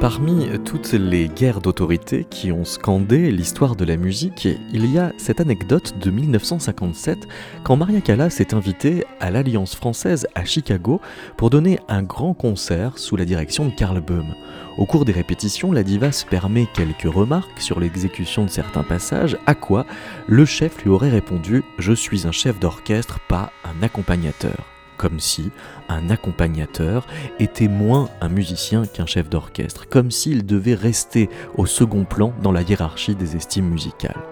Parmi toutes les guerres d'autorité qui ont scandé l'histoire de la musique, il y a cette anecdote de 1957 quand Maria Callas est invitée à l'Alliance française à Chicago pour donner un grand concert sous la direction de Karl Böhm. Au cours des répétitions, la diva se permet quelques remarques sur l'exécution de certains passages, à quoi le chef lui aurait répondu ⁇ Je suis un chef d'orchestre, pas un accompagnateur ⁇ comme si un accompagnateur était moins un musicien qu'un chef d'orchestre, comme s'il devait rester au second plan dans la hiérarchie des estimes musicales.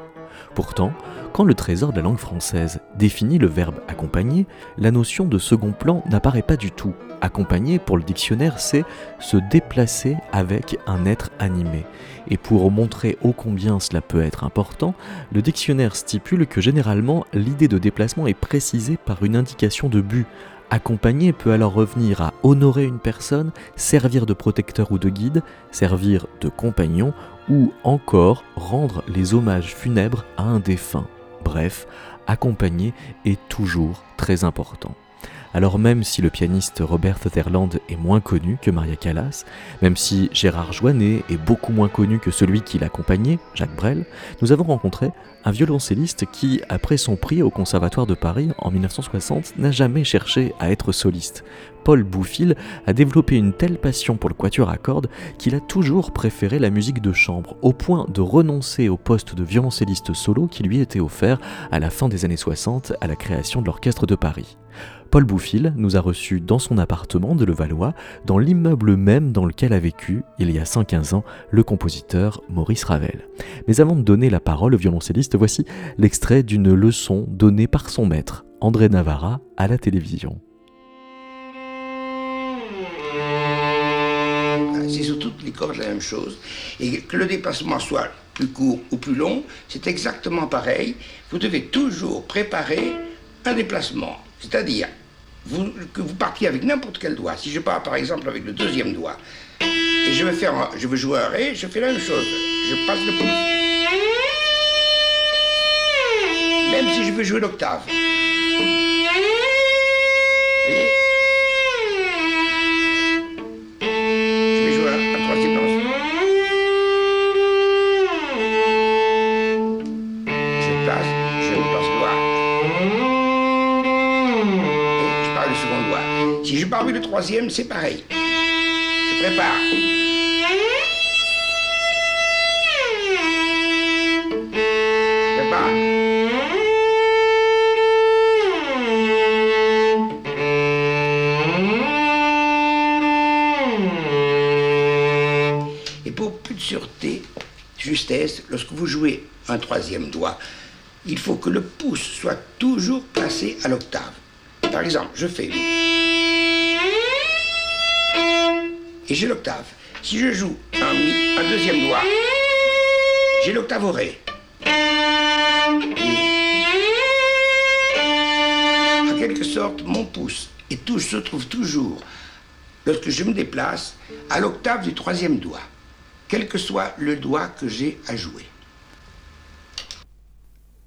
Pourtant, quand le trésor de la langue française définit le verbe accompagner, la notion de second plan n'apparaît pas du tout. Accompagner, pour le dictionnaire, c'est se déplacer avec un être animé. Et pour montrer ô combien cela peut être important, le dictionnaire stipule que généralement l'idée de déplacement est précisée par une indication de but, Accompagner peut alors revenir à honorer une personne, servir de protecteur ou de guide, servir de compagnon ou encore rendre les hommages funèbres à un défunt. Bref, accompagner est toujours très important. Alors même si le pianiste Robert Sutherland est moins connu que Maria Callas, même si Gérard Joannet est beaucoup moins connu que celui qui l'accompagnait, Jacques Brel, nous avons rencontré un violoncelliste qui, après son prix au Conservatoire de Paris en 1960, n'a jamais cherché à être soliste. Paul Bouffil a développé une telle passion pour le quatuor à cordes qu'il a toujours préféré la musique de chambre, au point de renoncer au poste de violoncelliste solo qui lui était offert à la fin des années 60 à la création de l'Orchestre de Paris. Paul Bouffil nous a reçus dans son appartement de Levallois, dans l'immeuble même dans lequel a vécu, il y a 115 ans, le compositeur Maurice Ravel. Mais avant de donner la parole au violoncelliste, voici l'extrait d'une leçon donnée par son maître, André Navarra, à la télévision. c'est sur toutes les cordes la même chose. Et que le déplacement soit plus court ou plus long, c'est exactement pareil. Vous devez toujours préparer un déplacement. C'est-à-dire que vous partiez avec n'importe quel doigt. Si je pars par exemple avec le deuxième doigt, et je veux, je veux jouer un Ré, je fais la même chose. Je passe le pouce. Même si je veux jouer l'octave. Troisième, c'est pareil. Je prépare. Je prépare. Et pour plus de sûreté, justesse, lorsque vous jouez un troisième doigt, il faut que le pouce soit toujours placé à l'octave. Par exemple, je fais et j'ai l'octave. Si je joue un, deuxième doigt, j'ai l'octave au Ré. En quelque sorte, mon pouce et tout se trouve toujours, lorsque je me déplace, à l'octave du troisième doigt, quel que soit le doigt que j'ai à jouer.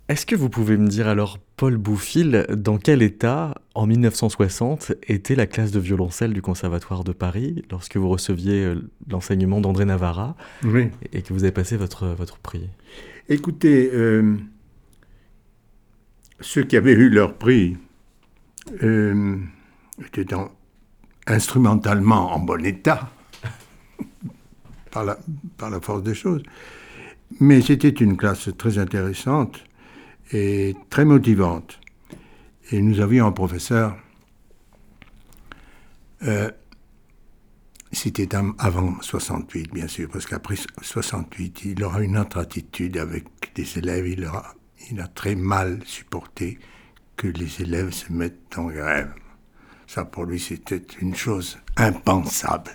Est-ce que vous pouvez me dire alors, Paul Bouffil, dans quel état, en 1960, était la classe de violoncelle du Conservatoire de Paris lorsque vous receviez euh, l'enseignement d'André Navarra et que vous avez passé votre, votre prix? Écoutez, euh, ceux qui avaient eu leur prix euh, étaient instrumentalement en bon état, par, la, par la force des choses. Mais c'était une classe très intéressante et très motivante. Et nous avions un professeur, euh, c'était avant 68 bien sûr, parce qu'après 68, il aura une autre attitude avec des élèves, il, aura, il a très mal supporté que les élèves se mettent en grève. Ça pour lui c'était une chose impensable.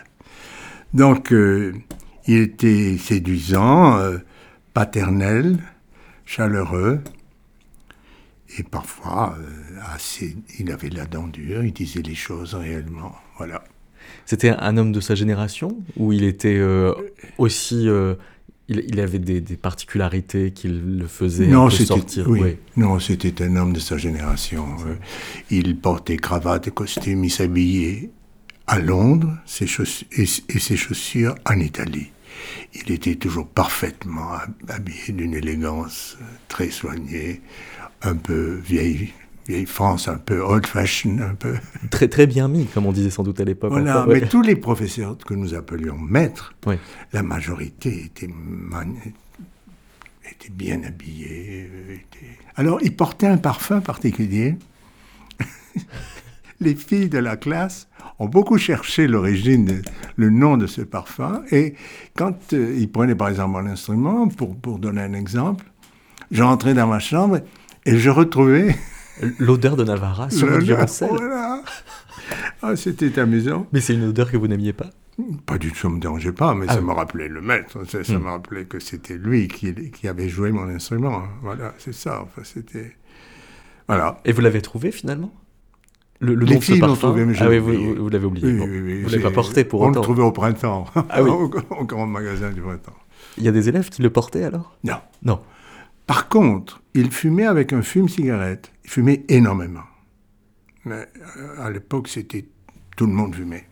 Donc euh, il était séduisant, euh, paternel, chaleureux, et parfois, euh, assez, il avait la dent dure, il disait les choses réellement. Voilà. C'était un homme de sa génération ou il était euh, aussi. Euh, il, avait des, particularités qui le faisaient non, sortir. Oui. Non, c'était un homme de sa génération. Euh, il portait cravate et costume, il s'habillait à Londres ses et, ses chaussures en Italie. Il était toujours parfaitement habillé d'une élégance très soignée, un peu vieille, vieille France, un peu old-fashioned, un peu... Très, très bien mis, comme on disait sans doute à l'époque. Voilà, mais tous les professeurs que nous appelions maîtres, la majorité était, était bien habillés. Euh, Alors, ils portaient un parfum particulier. les filles de la classe ont beaucoup cherché l'origine, le nom de ce parfum. Et quand euh, ils prenaient par exemple un instrument, pour, pour donner un exemple, j'entrais dans ma chambre et je retrouvais L'odeur de Navarra sur le violoncelle. Ah, c'était amusant. Mais c'est une odeur que vous n'aimiez pas Pas du tout, ça ne me dérangeait pas, mais ah ça me rappelait le maître. Ça, hmm. me rappelait que c'était lui qui, qui, avait joué mon instrument. Voilà, c'est ça. Enfin, c'était. Voilà. Et vous l'avez trouvé finalement? Le, le Les filles l'ont trouvé, mais ah oui, vous, vous, l'avez oublié. Oui, oui, oui, vous ne l'avez pas porté pour autant. On le trouvait au printemps, ah, oui. au, au grand magasin du printemps. Il y a des élèves qui le portaient alors? Non. Non. Par contre, il fumait avec un fume-cigarette. Il fumait énormément. Mais euh, à l'époque, c'était tout le monde fumait.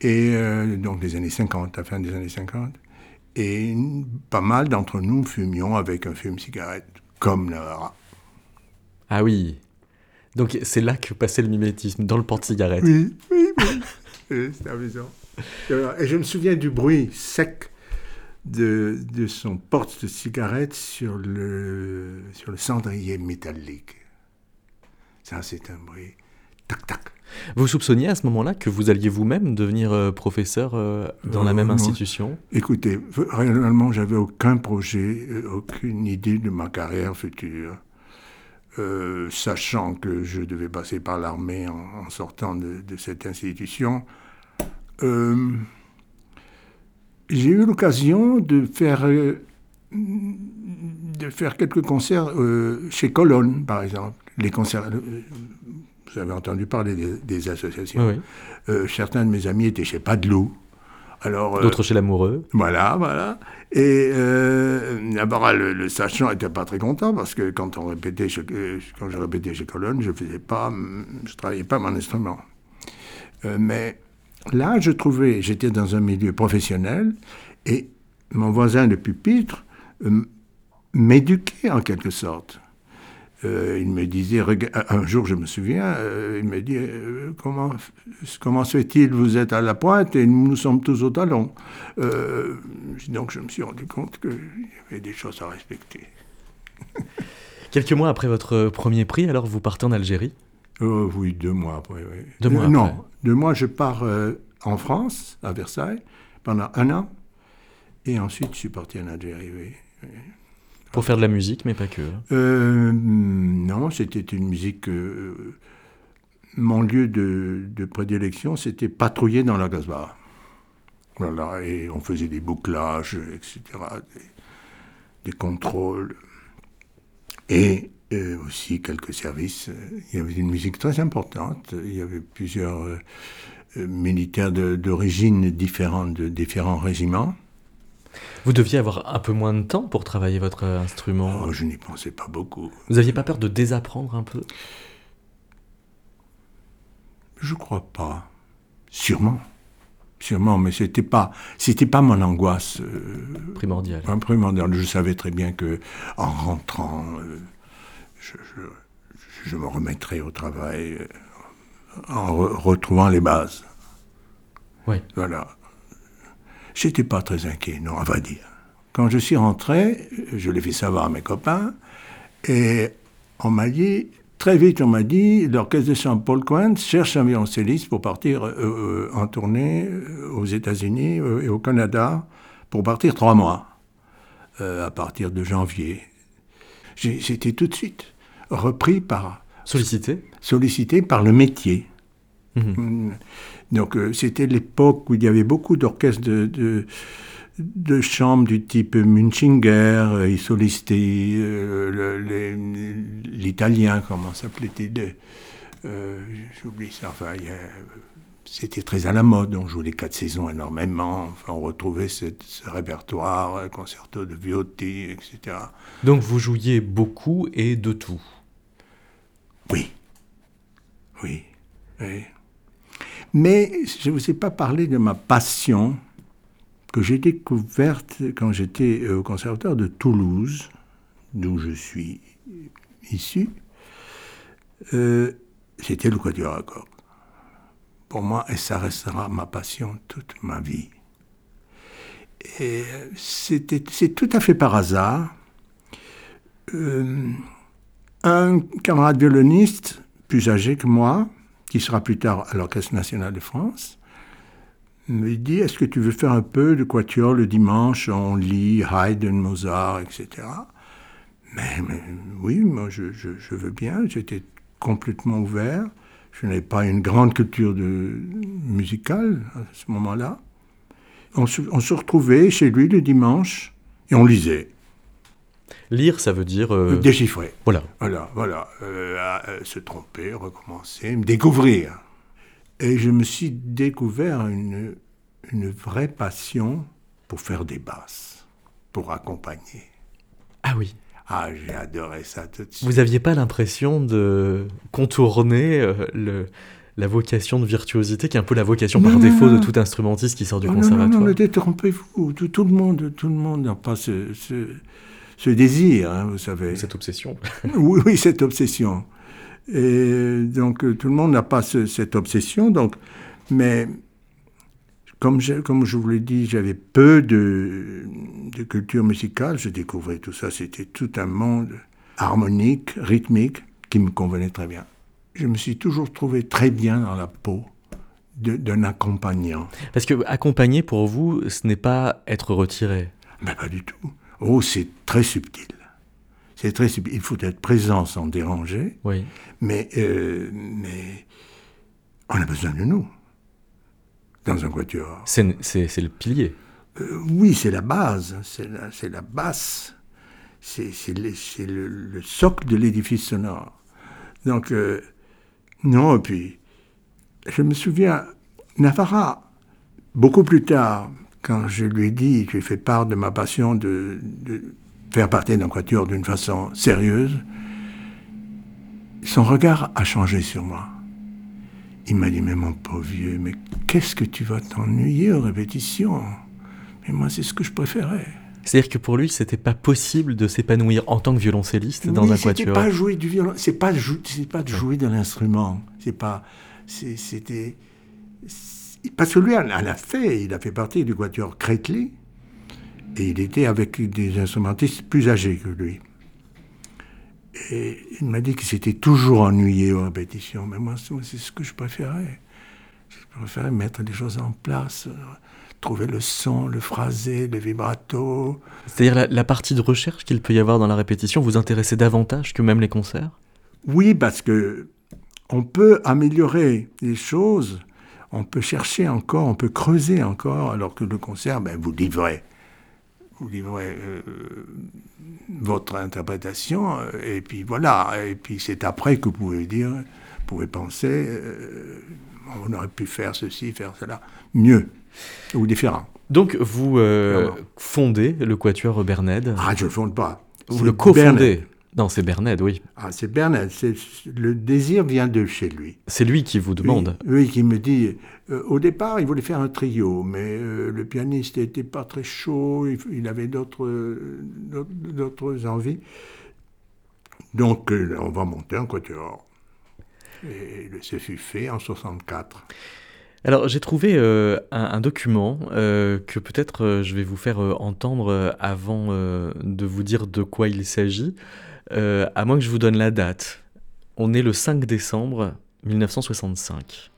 Et euh, donc les années 50, la fin des années 50. Et pas mal d'entre nous fumions avec un fume-cigarette, comme Navarra. Ah oui. Donc c'est là que passait le mimétisme, dans le porte-cigarette. Oui, oui, oui. c'est amusant. Et je me souviens du bruit sec de, de son porte-cigarette sur le, sur le cendrier métallique. Ça, c'est un bruit. Tac, tac. Vous soupçonniez à ce moment-là que vous alliez vous-même devenir euh, professeur euh, dans la même euh, institution? Écoutez, réellement, j'avais aucun projet, aucune idée de ma carrière future. sachant que je devais passer par l'armée en, sortant de, de, cette institution, j'ai eu l'occasion de faire, euh, de faire quelques concerts euh, chez Colonne, par exemple. Les concerts, euh, vous avez entendu parler des, associations. certains de mes amis étaient chez Padelou. Alors, D'autres chez l'amoureux. Voilà, voilà. Et d'abord, le, sachant n'était pas très content parce que quand on répétait, quand je répétais chez Colonne, je faisais pas, je travaillais pas mon instrument. mais Là, je trouvais, j'étais dans un milieu professionnel et mon voisin de pupitre euh, m'éduquait en quelque sorte. Euh, il me disait, un jour je me souviens, euh, il me dit, comment, comment se fait-il, vous êtes à la pointe et nous sommes tous au talon. donc je me suis rendu compte qu'il y avait des choses à respecter. Quelques mois après votre premier prix, alors vous partez en Algérie Oh, oui, deux mois après. Oui. Deux mois euh, Non, deux mois, je pars euh, en France, à Versailles, pendant un an. Et ensuite, je suis parti en Algérie, oui. Pour faire de la musique, mais pas que. Euh, non, c'était une musique. mon lieu de, de prédilection, c'était patrouiller dans la Gazba. Voilà, et on faisait des bouclages, etc., des, des contrôles. Et aussi quelques services. Il y avait une musique très importante. Il y avait plusieurs euh, euh, militaires d'origine différente, de différents régiments. Vous deviez avoir un peu moins de temps pour travailler votre instrument oh, Je n'y pensais pas beaucoup. Vous n'aviez pas peur de désapprendre un peu? Je crois pas. Sûrement. Sûrement, mais c'était pas, c'était pas mon angoisse euh, primordiale. primordiale. Je savais très bien que en rentrant, je, me remettrai au travail euh, en retrouvant les bases. Oui. Voilà. J'étais pas très inquiet, non, on va dire. Quand je suis rentré, je l'ai fait savoir à mes copains, et on m'a dit, très vite, on m'a dit, l'orchestre de Saint-Paul Quint cherche un violoncelliste pour partir euh, euh, en tournée aux États-Unis et au Canada, pour partir trois mois, à partir de janvier. J'étais tout de suite repris par... Sollicité Sollicité par le métier. Mhm. Mm. Donc euh, c'était l'époque où il y avait beaucoup d'orchestres de, de, chambres du type Munchinger, euh, ils sollicitaient euh, l'italien, comment s'appelait-il J'oublie ça, enfin, c'était très à la mode. On jouait les quatre saisons énormément. Enfin, on retrouvait ce, ce répertoire, concerto de Viotti, etc. Donc vous jouiez beaucoup et de tout Oui. Oui. oui. Mais je ne vous ai pas parlé de ma passion que j'ai découverte quand j'étais au conservatoire de Toulouse, d'où je suis issu. Euh, c'était le quatuor à cordes. Moi, et ça restera ma passion toute ma vie. Et c'est tout à fait par hasard. Euh, un camarade violoniste, plus âgé que moi, qui sera plus tard à l'Orchestre national de France, me dit Est-ce que tu veux faire un peu de quatuor le dimanche On lit Haydn, Mozart, etc. Mais, oui, moi je veux bien. J'étais complètement ouvert. Je n'avais pas une grande culture de, musicale à ce moment-là. On se, on se retrouvait chez lui le dimanche et on lisait. Lire, ça veut dire... euh, Déchiffrer. Voilà. Voilà, voilà. Euh, à, euh, se tromper, recommencer, me découvrir. Et je me suis découvert une, une vraie passion pour faire des basses, pour accompagner. Ah oui. Ah, j'ai adoré ça tout de suite. Vous aviez pas l'impression de contourner euh, le, la vocation de virtuosité, qui est un peu la vocation Non, par non, défaut non. de tout instrumentiste qui sort du Oh, conservatoire non, non, ne détrompez-vous. Tout, tout le monde, tout le monde n'a pas ce, ce, ce désir, hein, vous savez. Cette obsession. Oui, oui, cette obsession. Et donc, euh, tout le monde n'a pas ce- cette obsession. Donc, mais comme je, comme je vous l'ai dit, j'avais peu de, de culture musicale. Je découvrais tout ça. C'était tout un monde harmonique, rythmique, qui me convenait très bien. Je me suis toujours trouvé très bien dans la peau d'un accompagnant. Parce que accompagner, pour vous, ce n'est pas être retiré. Mais pas du tout. Oh, c'est très subtil. C'est très subtil. Il faut être présent sans déranger. Oui. Mais, euh, mais on a besoin de nous dans un quatuor. C'est le pilier. Euh, oui, c'est la base, c'est la, c'est la basse, c'est le socle de l'édifice sonore. Donc, euh, non, et puis, je me souviens, Navarra, beaucoup plus tard, quand je lui ai dit, je lui ai fait part de ma passion de, de faire partie d'un quatuor d'une façon sérieuse, son regard a changé sur moi. Il m'a dit, mais mon pauvre vieux, mais qu'est-ce que tu vas t'ennuyer aux répétitions? Mais moi, c'est ce que je préférais. C'est-à-dire que pour lui, c'était pas possible de s'épanouir en tant que violoncelliste dans Oui, un c'était quatuor. pas jouer du violon, c'est pas jou- pas de jouer de l'instrument, c'est pas, c'était, parce que lui, en a fait, il a fait partie du quatuor Crétley, et il était avec des instrumentistes plus âgés que lui. Et il m'a dit qu'il s'était toujours ennuyé aux répétitions, mais moi, c'est ce que je préférais. Je préférais mettre les choses en place, euh, trouver le son, le phrasé, le vibrato. C'est-à-dire la, la partie de recherche qu'il peut y avoir dans la répétition vous intéressait davantage que même les concerts? Oui, parce que on peut améliorer les choses, on peut chercher encore, on peut creuser encore, alors que le concert, ben, vous livrez, vous livrez euh, votre interprétation, euh, et puis voilà, et puis c'est après que vous pouvez dire, vous pouvez penser, euh, on aurait pu faire ceci, faire cela, mieux ou différent. Donc vous euh, fondez le quatuor Berned. Ah, je ne le fonde pas. vous le cofondez. Non, c'est Berned, oui. Ah, c'est Bernard. c'est- Le désir vient de chez lui. C'est lui qui vous demande. Oui, oui, qui me dit. euh, au départ, il voulait faire un trio, mais euh, le pianiste n'était pas très chaud, il, il avait d'autres envies. Donc, euh, on va monter un quatuor. Et ce fut fait en 64. Alors j'ai trouvé euh, un, un document euh, que peut-être euh, je vais vous faire entendre avant de vous dire de quoi il s'agit, à moins que je vous donne la date. On est le 5 décembre 1965.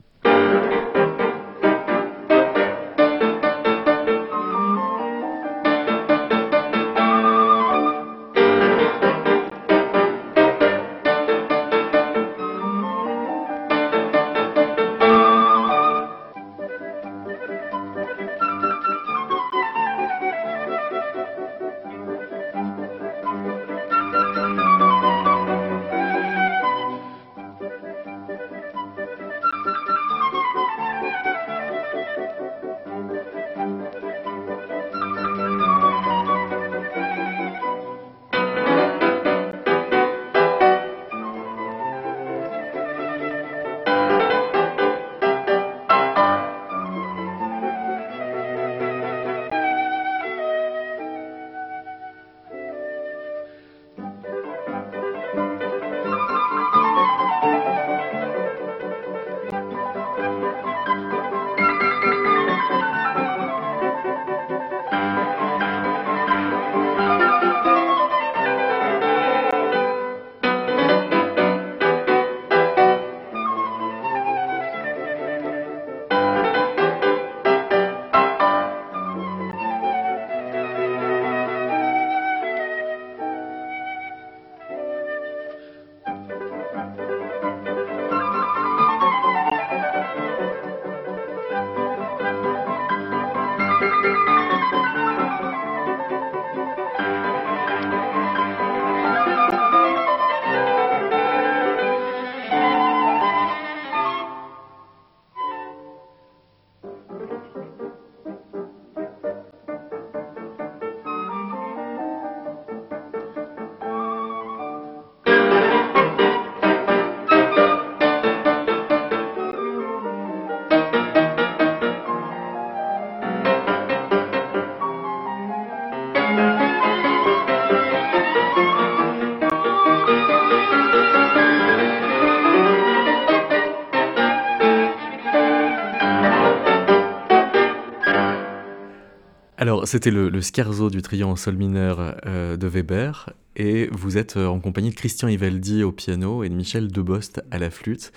Alors, c'était le, le, scherzo du triangle en sol mineur euh, de Weber, et vous êtes euh, en compagnie de Christian Ivaldi au piano et de Michel Debost à la flûte,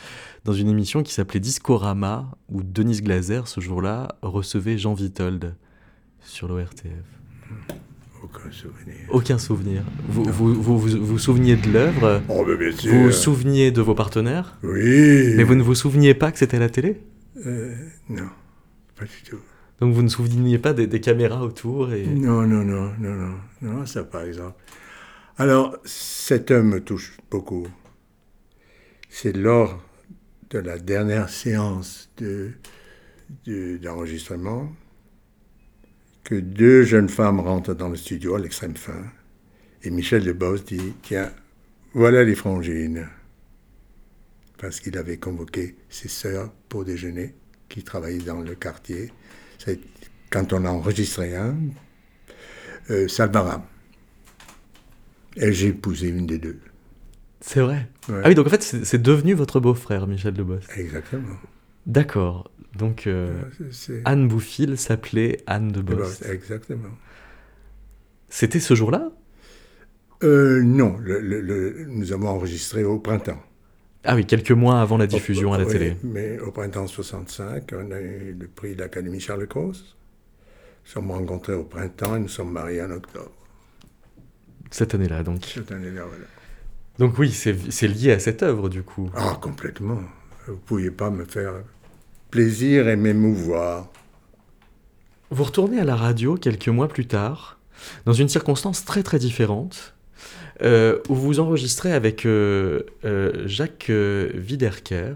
dans une émission qui s'appelait Discorama, où Denise Glaser, ce jour-là, recevait Jean Vitold sur l'ORTF. Aucun souvenir. Aucun souvenir. Vous vous, vous, vous, vous souveniez de l'œuvre? Oh, mais bien sûr. Vous vous souveniez de vos partenaires? Oui. Mais vous ne vous souveniez pas que c'était à la télé? Euh, non, pas du tout. Donc vous ne souveniez pas des, caméras autour. Non, non, non, non, non, non, ça par exemple. Alors, cet homme me touche beaucoup. C'est lors de la dernière séance de, de- d'enregistrement que deux jeunes femmes rentrent dans le studio à l'extrême fin. Et Michel Debos dit Tiens, voilà les frangines. Parce qu'il avait convoqué ses sœurs pour déjeuner, qui travaillaient dans le quartier. C'est quand on a enregistré un, euh, Salvaram. Et j'ai épousé une des deux. C'est vrai Ouais. Ah oui, donc en fait, c'est devenu votre beau-frère, Michel Debost. Exactement. D'accord. Donc euh, Anne Bouffil s'appelait Anne de Bost. Exactement. C'était ce jour-là? Euh, non, le- le- le- nous avons enregistré au printemps. Ah oui, quelques mois avant la diffusion à la Oui, télé. Mais au printemps 65, on a eu le prix de l'Académie Charles Cros. Nous sommes rencontrés au printemps et nous sommes mariés en octobre. Cette année-là, donc. Cette année-là, voilà. Donc oui, c'est lié à cette œuvre, du coup. Ah, complètement. Vous ne pouviez pas me faire plaisir et m'émouvoir. Vous retournez à la radio quelques mois plus tard, dans une circonstance très très différente, euh, où vous enregistrez avec euh, euh, Jacques euh, Wiederker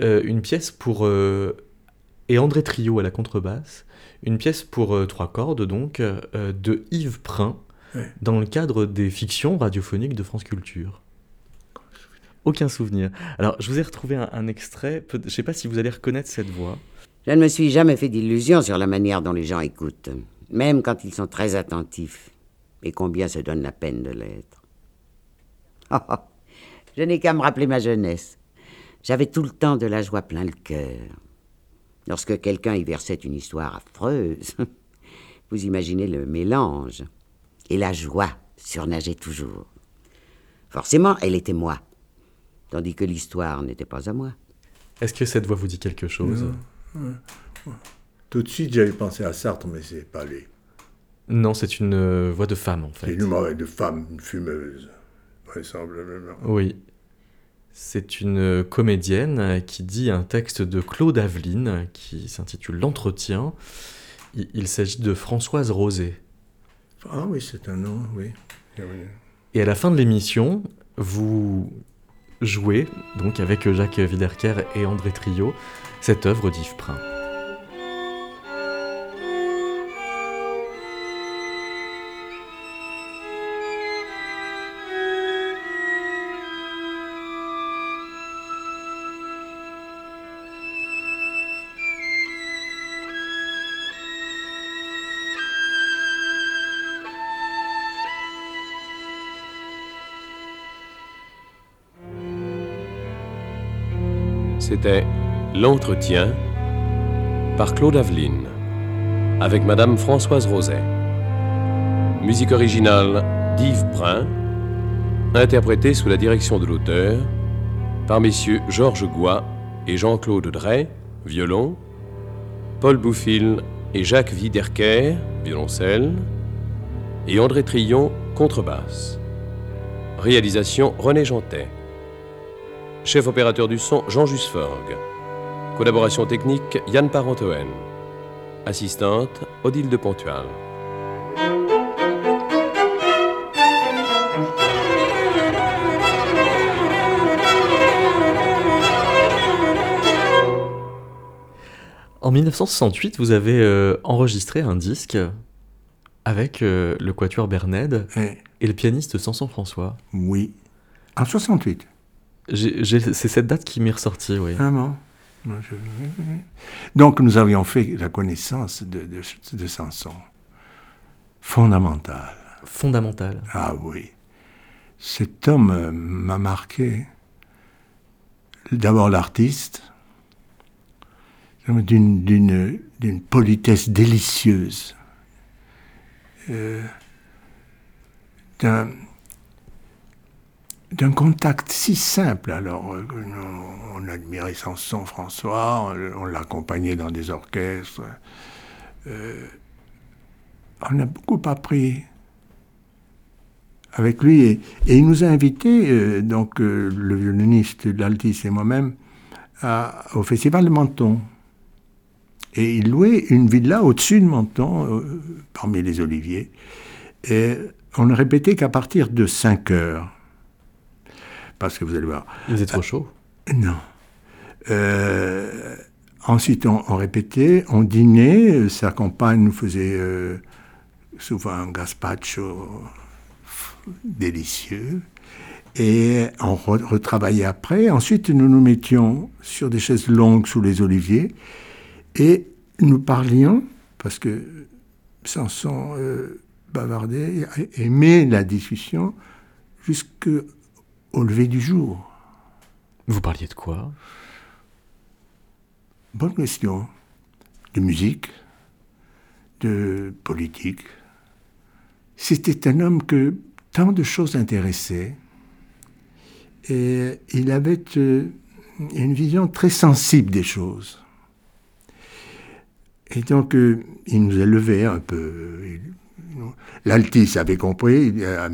euh, une pièce pour... euh, et André Trio à la contrebasse, une pièce pour euh, trois cordes donc, euh, de Yves Prin, Ouais. dans le cadre des fictions radiophoniques de France Culture. Aucun souvenir. Alors, je vous ai retrouvé un, un extrait, je ne sais pas si vous allez reconnaître cette voix. Je ne me suis jamais fait d'illusions sur la manière dont les gens écoutent, même quand ils sont très attentifs, et combien se donne la peine de l'être? Oh, oh, je n'ai qu'à me rappeler ma jeunesse. J'avais tout le temps de la joie plein le cœur. Lorsque quelqu'un y versait une histoire affreuse, vous imaginez le mélange. Et la joie surnageait toujours. Forcément, elle était moi, tandis que l'histoire n'était pas à moi. Est-ce que cette voix vous dit quelque chose? Tout de suite, j'avais pensé à Sartre, mais c'est pas lui. Non, c'est une euh, voix de femme en C'est fait. une voix de femme, une fumeuse, vraisemblablement. Oui. C'est une euh, comédienne euh, qui dit un texte de Claude Aveline qui s'intitule L'entretien. Il, s'agit de Françoise Rosé. Ah oui, c'est un nom, oui. Oui. Et à la fin de l'émission, vous jouez, donc avec Jacques Wiederker et André Trio, cette œuvre d'Yves Prin. C'était L'entretien par Claude Aveline avec Madame Françoise Roset. Musique originale d'Yves Brun, interprétée sous la direction de l'auteur par messieurs Georges Goua et Jean-Claude Drey, violon, Paul Bouffil et Jacques Wiederker, violoncelle, et André Trillon, contrebasse. Réalisation René Jantet. Chef opérateur du son Jean Jusforgue. Collaboration technique Yann Parentoen. Assistante Odile de Pontual. En 1968, vous avez euh, enregistré un disque avec euh, le quatuor Berned Eh, et le pianiste Samson François. oui. En 68. C'est cette date qui m'est ressortie, oui. Vraiment. Je- Donc, nous avions fait la connaissance de, de, de Samson. Fondamental. Fondamental. Ah oui. Cet homme euh, m'a marqué. D'abord l'artiste, d'une, politesse délicieuse. euh, d'un d'un contact si simple. Alors, euh, on, admirait son François, on, l'accompagnait dans des orchestres. Euh, on a beaucoup appris avec lui et, il nous a invités, donc le violoniste, l'altiste et moi-même, au festival de Menton. Et il louait une villa au-dessus de Menton, euh, parmi les oliviers. Et on ne répétait qu'à partir de 5 heures. Parce que vous allez voir. Il faisait trop chaud Non. Euh, ensuite, on, répétait, on dînait. Sa compagne nous faisait euh, souvent un gazpacho délicieux. Et on retravaillait après. Ensuite, nous nous mettions sur des chaises longues sous les oliviers et nous parlions, parce que Samson euh, bavardait, aimait la discussion jusqu'au lever du jour. Vous parliez de quoi? Bonne question. De musique, de politique. C'était un homme que tant de choses intéressaient. Et il avait euh, une vision très sensible des choses. Et donc, euh, il nous élevait un peu. L'altiste avait compris. À,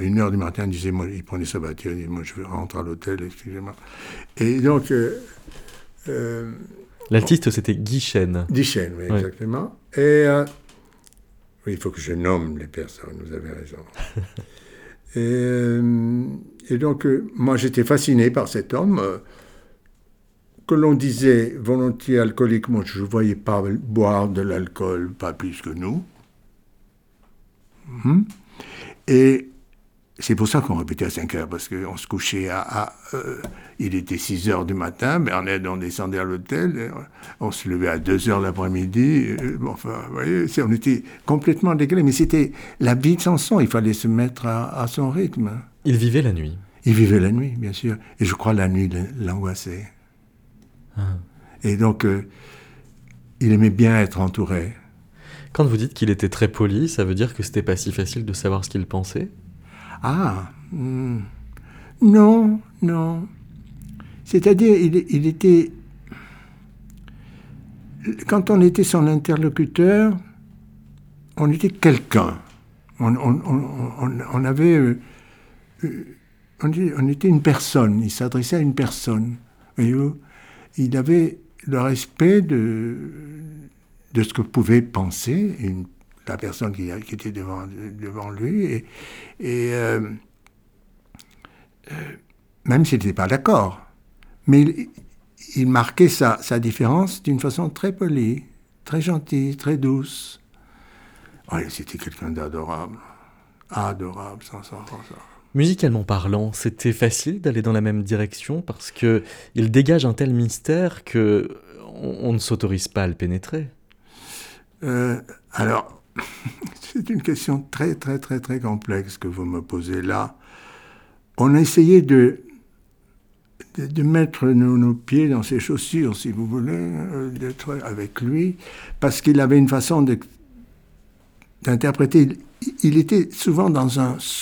une heure du matin, il disait, moi, il prenait sa voiture, il disait, moi, je vais rentrer à l'hôtel, excusez-moi. Et donc. Euh, L'altiste, c'était Guy Chêne. Guy Chêne, oui, exactement. Et. oui, il faut que je nomme les personnes, vous avez raison. et, et, donc, moi, j'étais fasciné par cet homme que l'on disait volontiers alcoolique, moi je ne voyais pas boire de l'alcool, pas plus que nous. Hmm? Et c'est pour ça qu'on répétait à 5 heures, parce qu'on se couchait à... Euh, il était 6 heures du matin, mais on descendait à l'hôtel, on se levait à 2 heures l'après-midi. Euh, enfin, vous voyez, on était complètement décalé, mais c'était la vie de Samson, il fallait se mettre à, à son rythme. Il vivait la nuit. Il vivait la nuit, bien sûr. Et je crois la nuit l'angoissait. Et donc, euh, il aimait bien être entouré. Quand vous dites qu'il était très poli, ça veut dire que c'était pas si facile de savoir ce qu'il pensait? Ah, hmm. non, non. C'est-à-dire, il, était. Quand on était son interlocuteur, on était quelqu'un. On, avait. Euh, euh, on, était une personne. Il s'adressait à une personne. Il avait le respect de, de ce que pouvait penser la personne qui, était devant, lui. Et, euh, euh, même s'il n'était pas d'accord. Mais il, marquait sa, différence d'une façon très polie, très gentille, très douce. C'était quelqu'un d'adorable. Adorable, sans ça. Musicalement parlant, c'était facile d'aller dans la même direction parce que il dégage un tel mystère que on, ne s'autorise pas à le pénétrer. Euh, alors, c'est une question très très très très complexe que vous me posez là. On a essayé de de, mettre nos, pieds dans ses chaussures, si vous voulez, euh, d'être avec lui, parce qu'il avait une façon d'interpréter il était souvent dans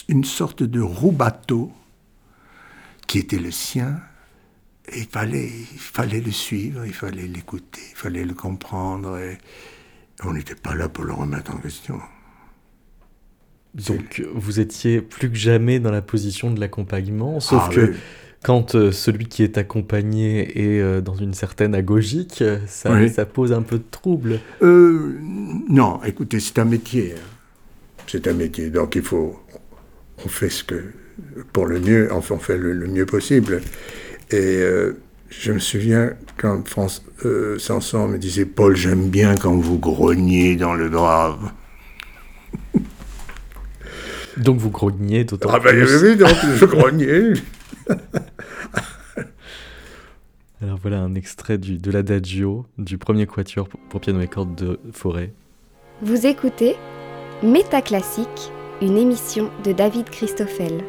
une sorte de roue-bateau qui était le sien. Et il fallait, il fallait le suivre, il fallait l'écouter, il fallait le comprendre. On n'était pas là pour le remettre en question. Donc vous étiez plus que jamais dans la position de l'accompagnement, sauf ah que quand euh, celui qui est accompagné est euh, dans une certaine agogique, ça, ça, pose un peu de trouble. Euh, non, écoutez, c'est un métier. Hein c'est un métier. Donc il faut, on fait ce que, pour le mieux, enfin on fait le, mieux possible. Et je me souviens quand France, euh, Sanson me disait Paul, j'aime bien quand vous grognez dans le grave. Donc vous grognez d'autant ah ben, plus. Oui, donc je grognais. Alors voilà un extrait du, de l'adagio du premier quatuor pour piano et cordes de Forêt. Vous écoutez Métaclassique, une émission de David Christoffel.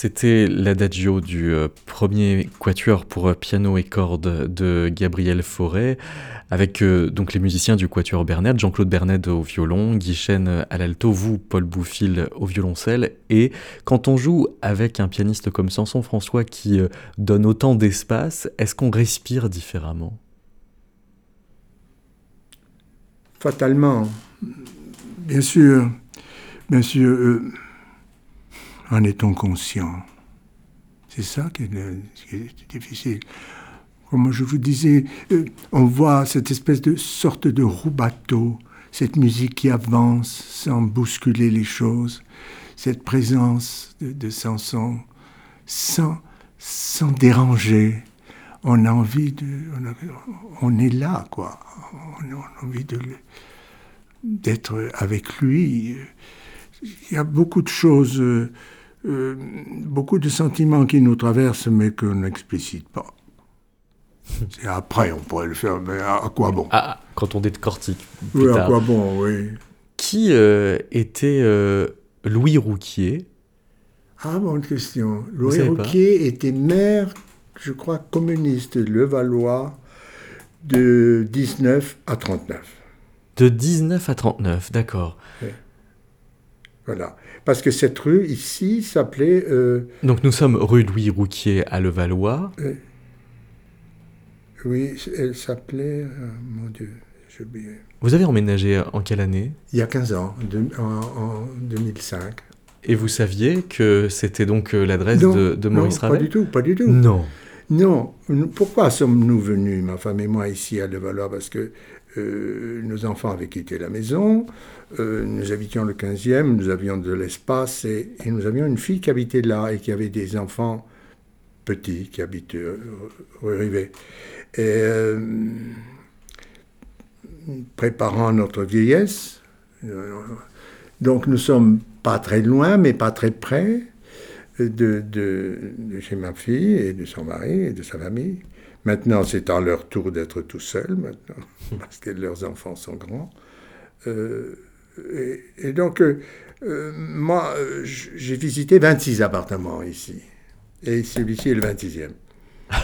C'était l'adagio du euh, premier quatuor pour euh, piano et cordes de Gabriel Fauré, avec euh, donc les musiciens du quatuor Bernet, Jean-Claude Bernet au violon, Guy à l'alto, vous, Paul Bouffil au violoncelle. Et quand on joue avec un pianiste comme Samson François qui donne autant d'espace, est-ce qu'on respire différemment? Fatalement, bien sûr, bien sûr en est-on conscient? C'est ça qui est, difficile. Comme je vous disais, euh, on voit cette espèce de sorte de roue-bateau, cette musique qui avance sans bousculer les choses, cette présence de, Samson sans, sans déranger. On a envie de. On, est là, quoi. On, a envie d'être avec lui. Il y a beaucoup de choses. Euh, beaucoup de sentiments qui nous traversent mais qu'on n'explicite pas. Et après, on pourrait le faire, mais à, quoi bon? Ah, Quand on décortique. Oui, à quoi bon, oui. Qui euh, était euh, Louis Rouquier? Ah, bonne question. Louis Rouquier était maire, je crois, communiste de Levallois de 19 à 39. De 19 à 39, d'accord. Voilà. Parce que cette rue ici s'appelait. Euh, Donc nous sommes rue Louis Rouquier à Levallois. Euh, oui, elle s'appelait. Euh, mon Dieu, j'ai oublié. Vous avez emménagé en quelle année? Il y a 15 ans, en, 2005. Et vous saviez que c'était donc l'adresse de, Maurice non, Pas du tout, pas du tout. Non. Non. Pourquoi sommes-nous venus, ma femme et moi, ici à Levallois? Parce que nos enfants avaient quitté la maison. Euh, nous habitions le 15e, nous avions de l'espace et, nous avions une fille qui habitait là et qui avait des enfants petits qui habitent euh, rue Rivet. Et euh, préparant notre vieillesse, donc nous sommes pas très loin, mais pas très près de, chez ma fille et de son mari et de sa famille. Maintenant, c'est à leur tour d'être tout seuls, maintenant, parce que leurs enfants sont grands. Euh, et, donc, euh, euh, moi, j'ai visité 26 appartements ici. Et celui-ci est le 26e.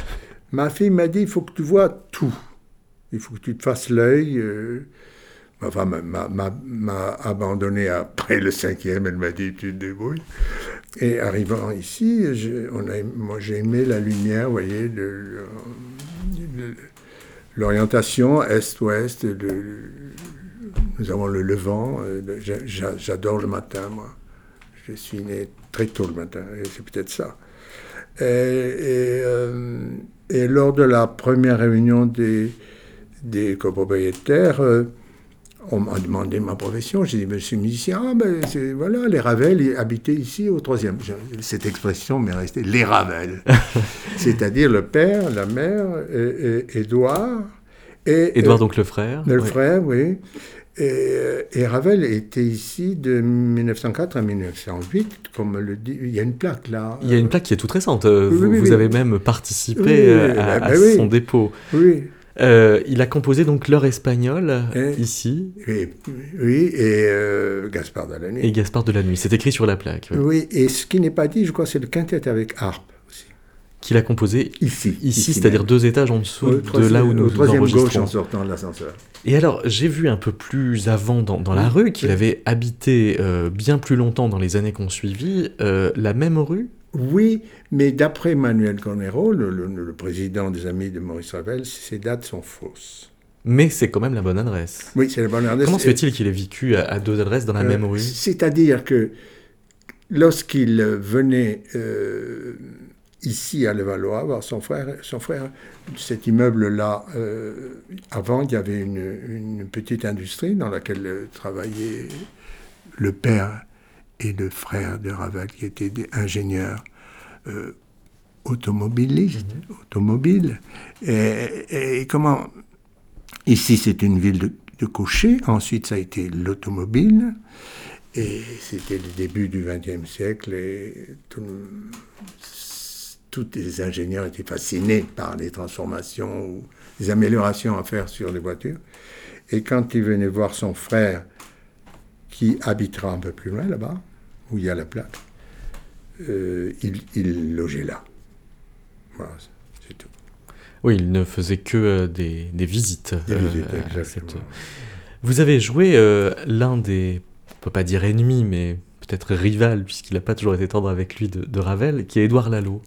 ma fille m'a dit, il faut que tu vois tout. Il faut que tu te fasses l'œil. Euh. Ma femme m'a abandonné après le cinquième. Elle m'a dit, tu te débrouilles. Et arrivant ici, on a, moi j'ai aimé la lumière, vous voyez, l'orientation est-ouest, nous avons le levant. Euh, j'adore le matin, moi. Je suis né très tôt le matin, et c'est peut-être ça. Et, euh, et, lors de la première réunion des, des copropriétaires, euh, on m'a demandé ma profession. J'ai dit, je suis musicien. Ah, ben, voilà, les Ravel habitaient ici au troisième. Cette expression m'est restée, les Ravel. C'est-à-dire le père, la mère, et, Édouard. Et, Édouard, donc le frère. Le frère, oui. Euh, et, Ravel était ici de 1904 à 1908, comme le dit. Il y a une plaque là. Il y a une plaque qui est toute récente. vous, avez même participé euh, à, bah son dépôt. Oui. Euh, il a composé donc l'heure espagnole ici. Oui, oui et Gaspard de la nuit. Et Gaspard de la nuit, c'est écrit sur la plaque. Oui, et ce qui n'est pas dit, je crois, c'est le quintet avec harpe qu'il a composé ici, ici, c'est-à-dire deux étages en dessous de là où nous, au troisième enregistrons. gauche en sortant de l'ascenseur. Et alors, j'ai vu un peu plus avant dans, la rue qu'il avait habité euh, bien plus longtemps dans les années qu'on suivit euh, la même rue. Oui, mais d'après Manuel Conero, le, président des Amis de Maurice Ravel, ces dates sont fausses. Mais c'est quand même la bonne adresse. Oui, c'est la bonne adresse. Comment se fait-il qu'il ait vécu à, deux adresses dans la euh, même rue? C'est-à-dire que lorsqu'il venait ici à Levallois, voir son frère. Son frère, cet immeuble-là, euh, avant, il y avait une, petite industrie dans laquelle travaillaient le père et le frère de Ravel, qui étaient des ingénieurs euh, automobilistes, mhm. automobiles. Et, comment Ici, c'est une ville de, de cocher. Ensuite, ça a été l'automobile. Et c'était le début du XXe siècle. Et tout, tous les ingénieurs étaient fascinés par les transformations ou les améliorations à faire sur les voitures. Et quand il venait voir son frère, qui habitera un peu plus loin là-bas, où il y a la plaque, euh, il, il logeait là. Voilà, c'est tout. Oui, il ne faisait que euh, des, des visites. Des euh, visites, cette- Vous avez joué l'un des, on peut pas dire ennemi, mais peut-être rival, puisqu'il n'a pas toujours été tendre avec lui, de, de Ravel, qui est Édouard Lalo.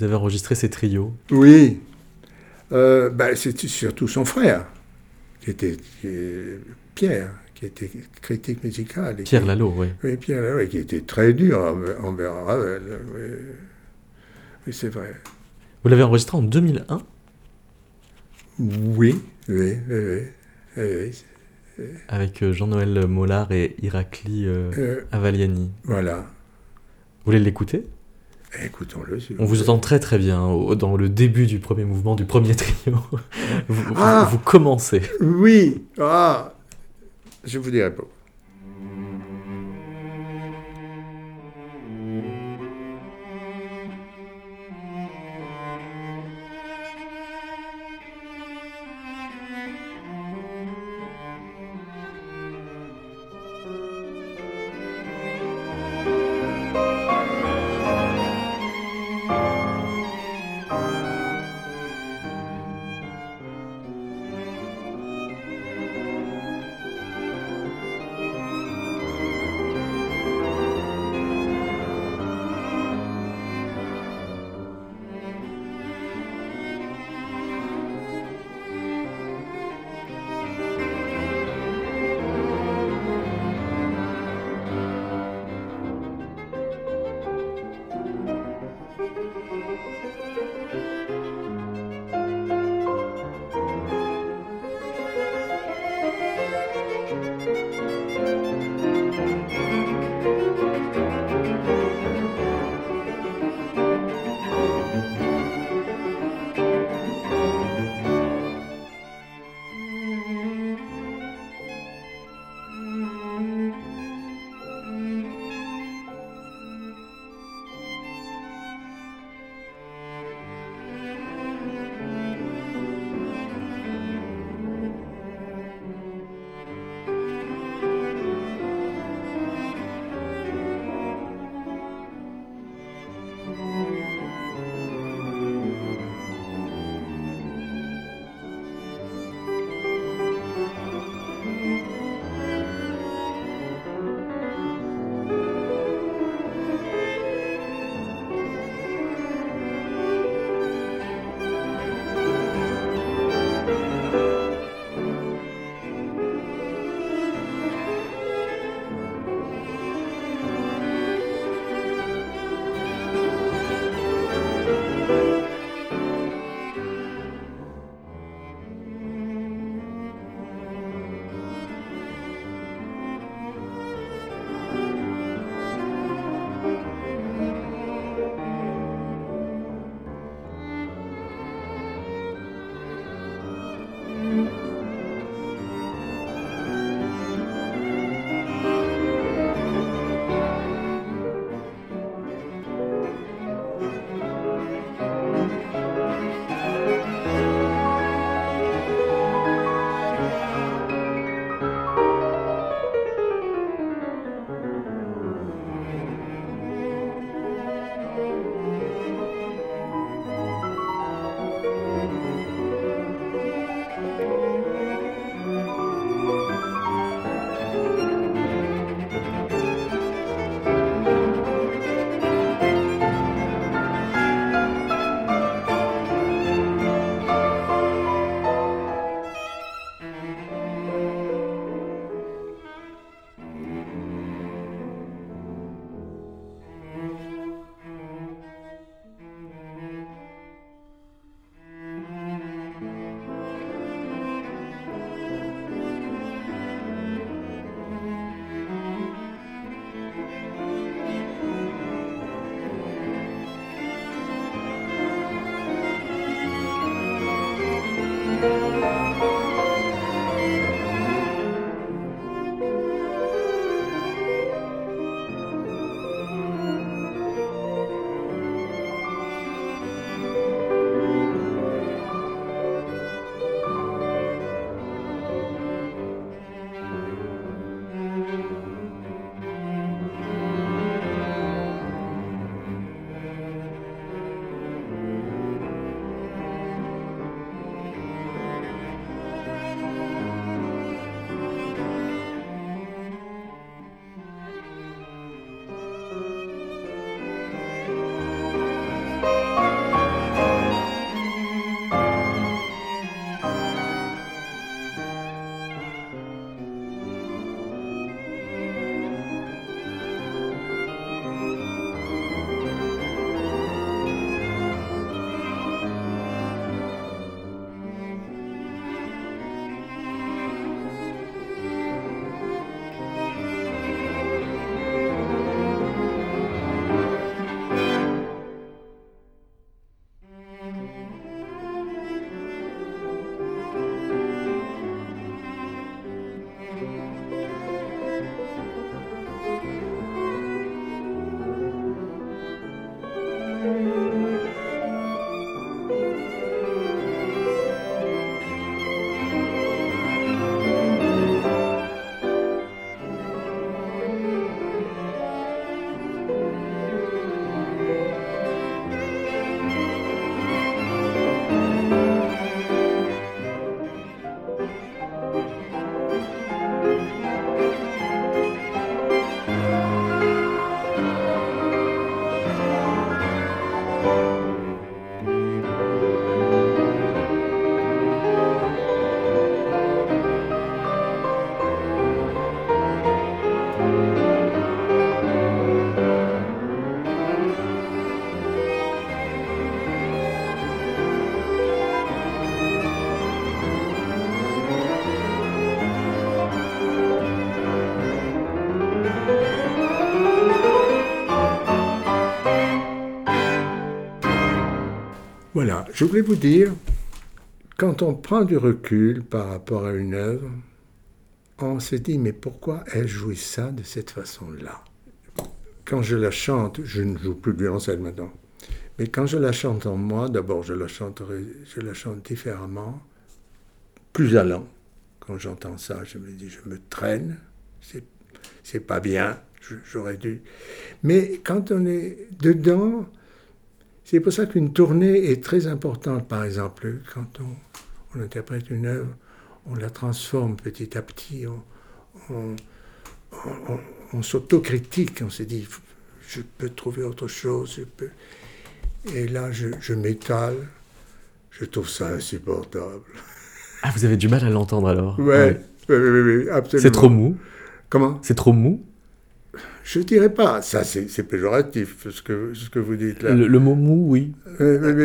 Vous avez enregistré ces trios. Oui, euh, bah, c'était surtout son frère, qui était qui Pierre, qui était critique musical. et Pierre Lalo, oui. Oui, Pierre Lalo, et qui était très dur envers- Ravel. Oui, Oui, c'est vrai. Vous l'avez enregistré en 2001 Oui, oui, oui, oui. oui, oui. avec euh, Jean-Noël Mollard et Irakli euh, Euh, Avaliani. voilà. Vous voulez l'écouter? Écoutons-le. s'il On vous entend très très bien au- dans le début du premier mouvement du premier trio. vous, vous- Ah vous commencez. Oui, ah, je vous dirai pas. Voilà, je voulais vous dire, quand on prend du recul par rapport à une œuvre, on se dit, mais pourquoi ai-je joué ça de cette façon-là? Quand je la chante, je ne joue plus de violoncelle maintenant, mais quand je la chante en moi, d'abord je la je la chante différemment, plus allant. Quand j'entends ça, je me dis, je me traîne, c'est pas bien, j'aurais dû. Mais quand on est dedans, c'est pour ça qu'une tournée est très importante, par exemple, quand on, on interprète une œuvre, on la transforme petit à petit, on, on, s'autocritique, on se dit, je peux trouver autre chose, je peux... Et là, je, je m'étale, je trouve ça insupportable. Ah, vous avez du mal à l'entendre alors? Ouais, oui, oui, oui, absolument. C'est trop mou? Comment? C'est trop mou? Je ne dirais pas, ça c'est péjoratif, ce que, ce que vous dites là. Le, mot mou, oui. Euh,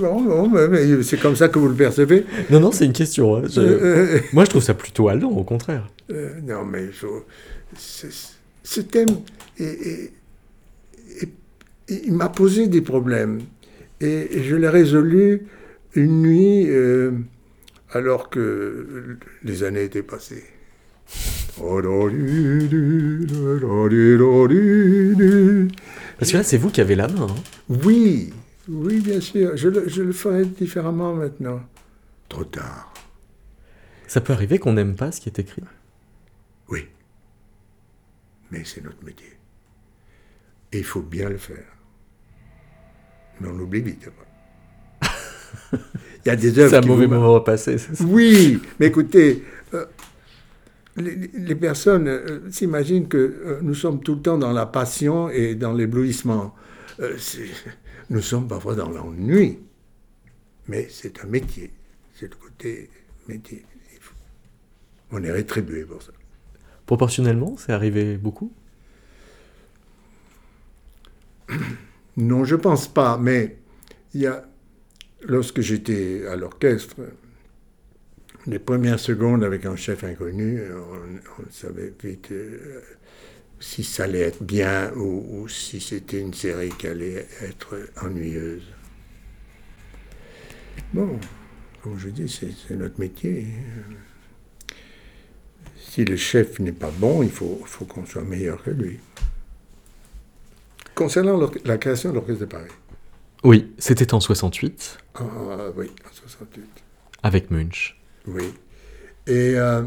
euh, c'est comme ça que vous le percevez. Non, non, c'est une question. Hein. Euh, moi, je trouve ça plutôt allant, au contraire. non, mais ce thème, il m'a posé des problèmes. Et je l'ai résolu une nuit, alors que les années étaient passées. Parce que là, c'est vous qui avez la main. Hein. Oui, oui, bien sûr. Je le, je le ferai différemment maintenant. Trop tard. Ça peut arriver qu'on n'aime pas ce qui est écrit Oui. Mais c'est notre métier. Et il faut bien le faire. Mais on oublie vite. il y a des œuvres. C'est un mauvais moment à passer. Oui, mais écoutez, euh, les, personnes euh, s'imaginent que euh, nous sommes tout le temps dans la passion et dans l'éblouissement. Euh, nous sommes parfois dans l'ennui. Mais c'est un métier. C'est le côté métier. On est rétribué pour ça. Proportionnellement, c'est arrivé beaucoup? Non, je pense pas. Mais il y a, lorsque j'étais à l'orchestre, les premières secondes avec un chef inconnu, on, savait vite euh, si ça allait être bien ou, si c'était une série qui allait être ennuyeuse. Bon, comme je dis, c'est notre métier. Si le chef n'est pas bon, il faut, faut qu'on soit meilleur que lui. Concernant la création de l'Orchestre de Paris. Oui, c'était en 68. Ah oui, en 68. Avec Munch. Oui. Et euh,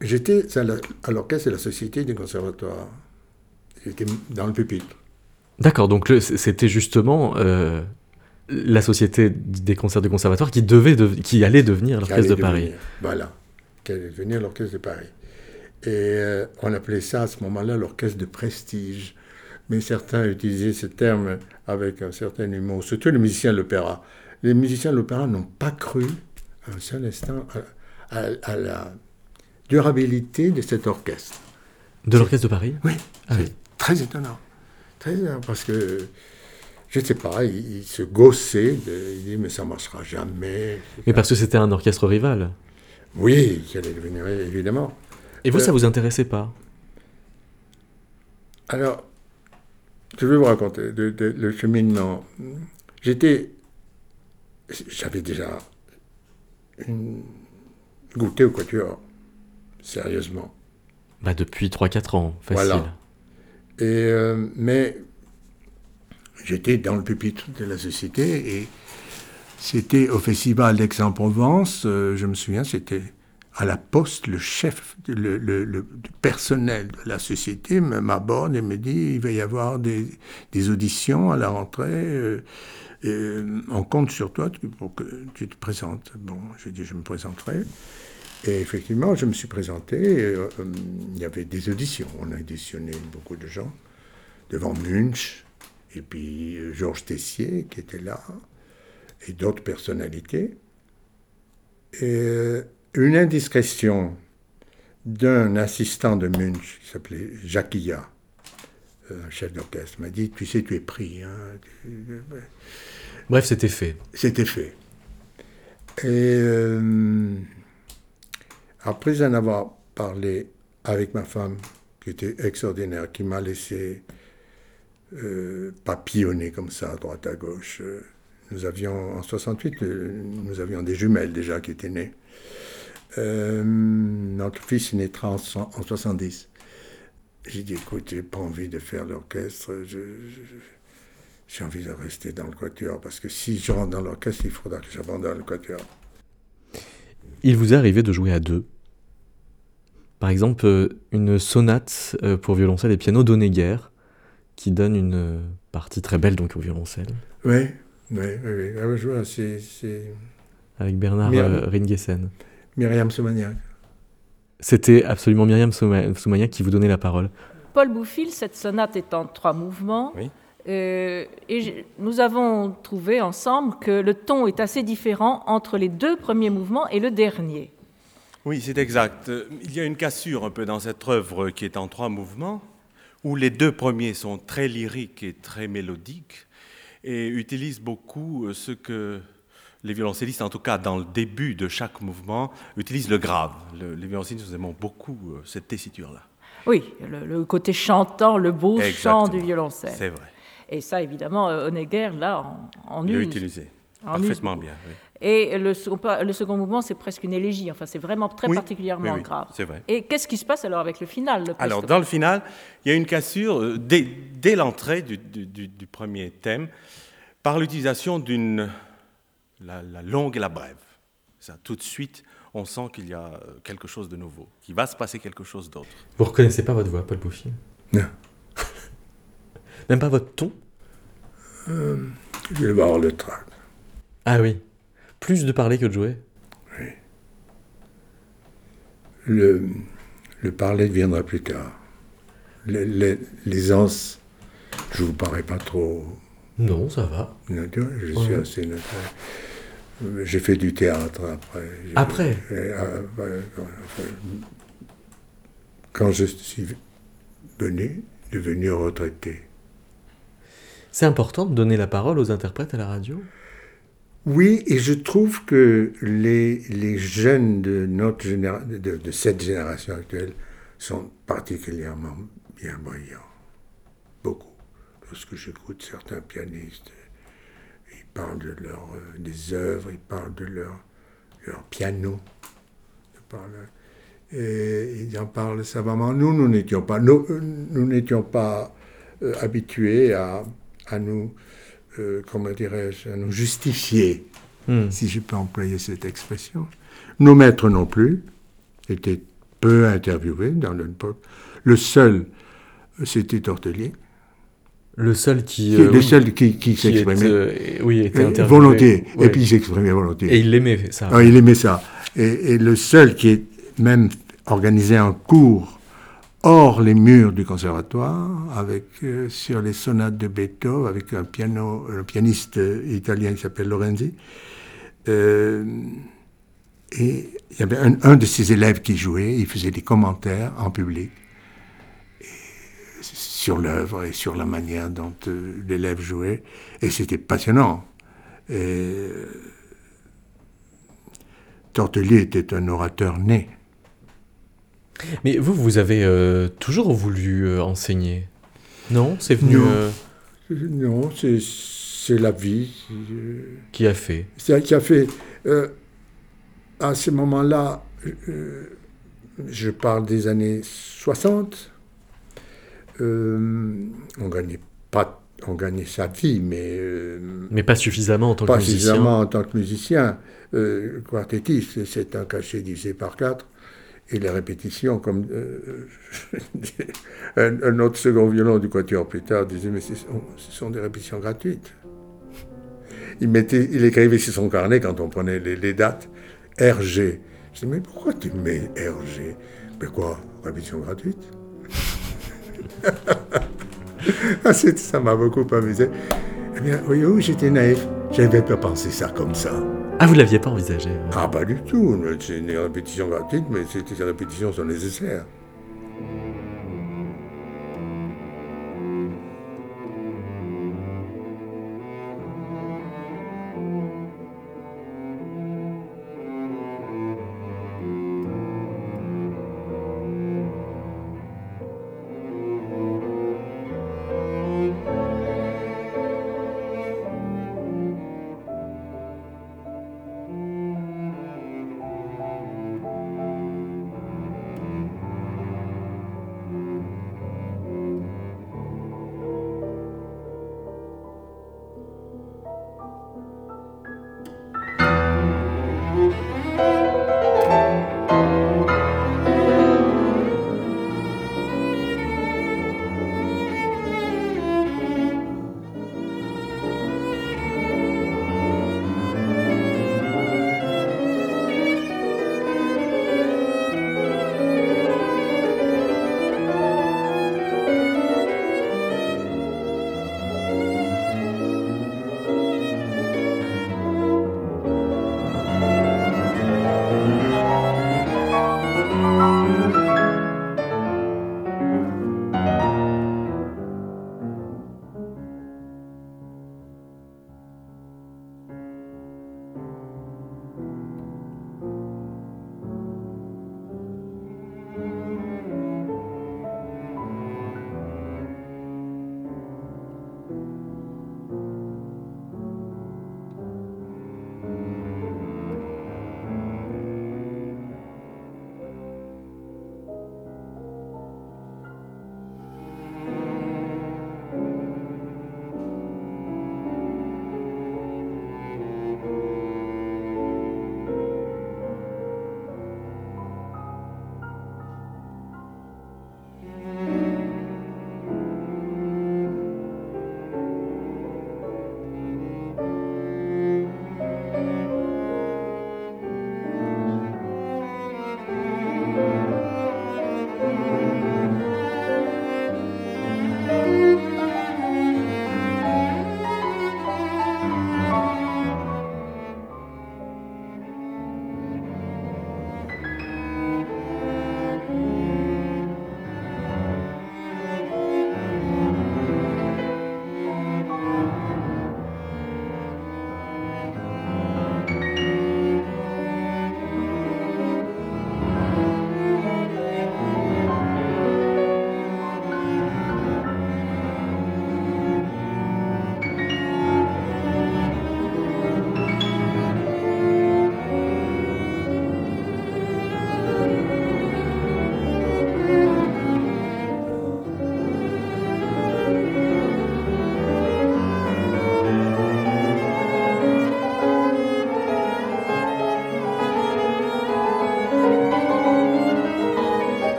j'étais à l'orchestre de la Société du Conservatoire. J'étais dans le pupitre. D'accord, donc c'était justement euh, la Société des concerts du Conservatoire qui, devait qui allait devenir l'Orchestre de Paris. Voilà, qui allait devenir l'Orchestre de Paris. Et euh, on appelait ça à ce moment-là l'orchestre de prestige. Mais certains utilisaient ce terme avec un certain humour, surtout les musiciens de l'opéra. Les musiciens de l'opéra n'ont pas cru un seul instant à, la durabilité de cet orchestre. De l'orchestre de Paris Oui, ah très étonnant. Très étonnant parce que, je ne sais pas, il, se gossait, il dit mais ça ne marchera jamais. Mais parce que c'était un orchestre rival Oui, qui allait devenir, évidemment. Et vous, ça ça euh, vous intéressait pas Alors, je vais vous raconter le cheminement. J'étais, j'avais déjà une... goûté au quatuor, sérieusement. Bah depuis 3-4 ans, facile. Voilà. Et, euh, mais j'étais dans le pupitre de la société et c'était au festival d'Aix-en-Provence, euh, je me souviens, c'était à la poste, le chef, le, le, personnel de la société m'aborde et me dit il va y avoir des, des auditions à la rentrée. Euh, euh, on compte sur toi pour que tu te présentes. Bon, j'ai dit, je me présenterai. Et effectivement, je me suis présenté. Euh, il y avait des auditions. On a auditionné beaucoup de gens devant Munch, et puis euh, Georges Tessier qui était là, et d'autres personnalités. Et une indiscrétion d'un assistant de Munch qui s'appelait Jacquilla, un chef d'orchestre, m'a dit Tu sais, tu es pris. Hein. Bref, c'était fait. C'était fait. Et euh, après en avoir parlé avec ma femme, qui était extraordinaire, qui m'a laissé euh, papillonner comme ça, à droite à gauche, euh, nous avions, en 68, euh, nous avions des jumelles déjà qui étaient nées. Euh, notre fils est né en, en 70. J'ai dit, écoute, j'ai pas envie de faire l'orchestre, j'ai envie de rester dans le quatuor, parce que si je rentre dans l'orchestre, il faudra que j'abandonne le quatuor. Il vous est arrivé de jouer à deux Par exemple, euh, une sonate euh, pour violoncelle et piano d'Onegger, qui donne une euh, partie très belle donc au violoncelle. Oui, oui, oui. Ah, c'est... Avec Bernard Myriam... Ringessen. Myriam Soumaniac. C'était absolument Myriam Soumaniac qui vous donnait la parole. Paul Bouffil, cette sonate est en trois mouvements. Oui. Euh, et nous avons trouvé ensemble que le ton est assez différent entre les deux premiers mouvements et le dernier. Oui, c'est exact. Il y a une cassure un peu dans cette œuvre qui est en trois mouvements, où les deux premiers sont très lyriques et très mélodiques, et utilisent beaucoup euh, ce que les violoncellistes, en tout cas dans le début de chaque mouvement, utilisent le grave. les violoncellistes, nous aimons beaucoup euh, cette tessiture-là. Oui, le, côté chantant, le beau chant du violoncelle. C'est vrai. Et ça, évidemment, euh, Honegger, là, en, en Il utilisé. Parfaitement bien, oui. Et le, le, second mouvement, c'est presque une élégie. Enfin, c'est vraiment très particulièrement grave. c'est vrai. Et qu'est-ce qui se passe alors avec le final Alors, dans le final, il y a une cassure euh, dès, dès l'entrée du, du, du, premier thème par l'utilisation d'une la, la, longue et la brève. Ça, tout de suite, on sent qu'il y a euh, quelque chose de nouveau, qu'il va se passer quelque chose d'autre. Vous reconnaissez pas votre voix, Paul Bouffier? Non. Même pas votre ton? Euh, Je vais voir le trac. Ah oui. Plus de parler que de jouer Oui. Le, le parler viendra plus tard. L'aisance, je vous parais pas trop. Non, ça va. je suis assez J'ai fait du théâtre après. Après euh, Quand je suis venu, devenu retraité. C'est important de donner la parole aux interprètes à la radio? Oui, et je trouve que les, les jeunes de, notre de, de, cette génération actuelle sont particulièrement bien brillants. Beaucoup. Lorsque j'écoute certains pianistes, parlent de leur, euh, des œuvres, ils parlent de leur, leur piano. Ils, parlent, et ils en parlent savamment. Nous, nous n'étions pas, nous, nous n'étions pas euh, habitués à à nous, euh, comment dirais-je, à nous justifier, hmm. si je peux employer cette expression. Nos maîtres non plus étaient peu interviewés dans l'époque. Le seul, c'était Tortelier. Le seul qui, euh, le seul qui, qui, s'exprimait. Euh, oui, était interviewé. Volontiers. Et puis il s'exprimait volontiers. Et il aimait ça. Ah, il aimait ça. Et, et, le seul qui est même organisé un cours hors les murs du conservatoire, avec, euh, sur les sonates de Beethoven, avec un, piano, un pianiste italien qui s'appelle Lorenzi. Euh, et il y avait un, de ses élèves qui jouait, il faisait des commentaires en public sur l'œuvre et sur la manière dont euh, l'élève jouait, et c'était passionnant. Et, Tortelier était un orateur né. Mais vous, vous avez euh, toujours voulu euh, enseigner Non? C'est venu. Non, euh, c'est la vie. Qui a fait Qui a fait. à ce moment-là, je parle des années 60. On gagnait pas on gagnait sa vie, mais... mais pas suffisamment en tant que musicien. Pas suffisamment en tant que musicien. quartettiste, c'est un cachet divisé par quatre et les répétitions, comme euh, un, autre second violon du quatuor plus tard disait, mais ce sont, des répétitions gratuites. Il, mettait, il écrivait sur son carnet, quand on prenait les, dates, RG. Je dis, mais pourquoi tu mets RG Mais quoi? Répétition gratuite? Ça m'a beaucoup amusé. Eh bien, oui, oui j'étais naïf. J'avais pas pensé ça comme ça. Ah, vous ne l'aviez pas envisagé Ah, pas du tout. C'est une répétition gratuite, mais ces répétitions sont nécessaires.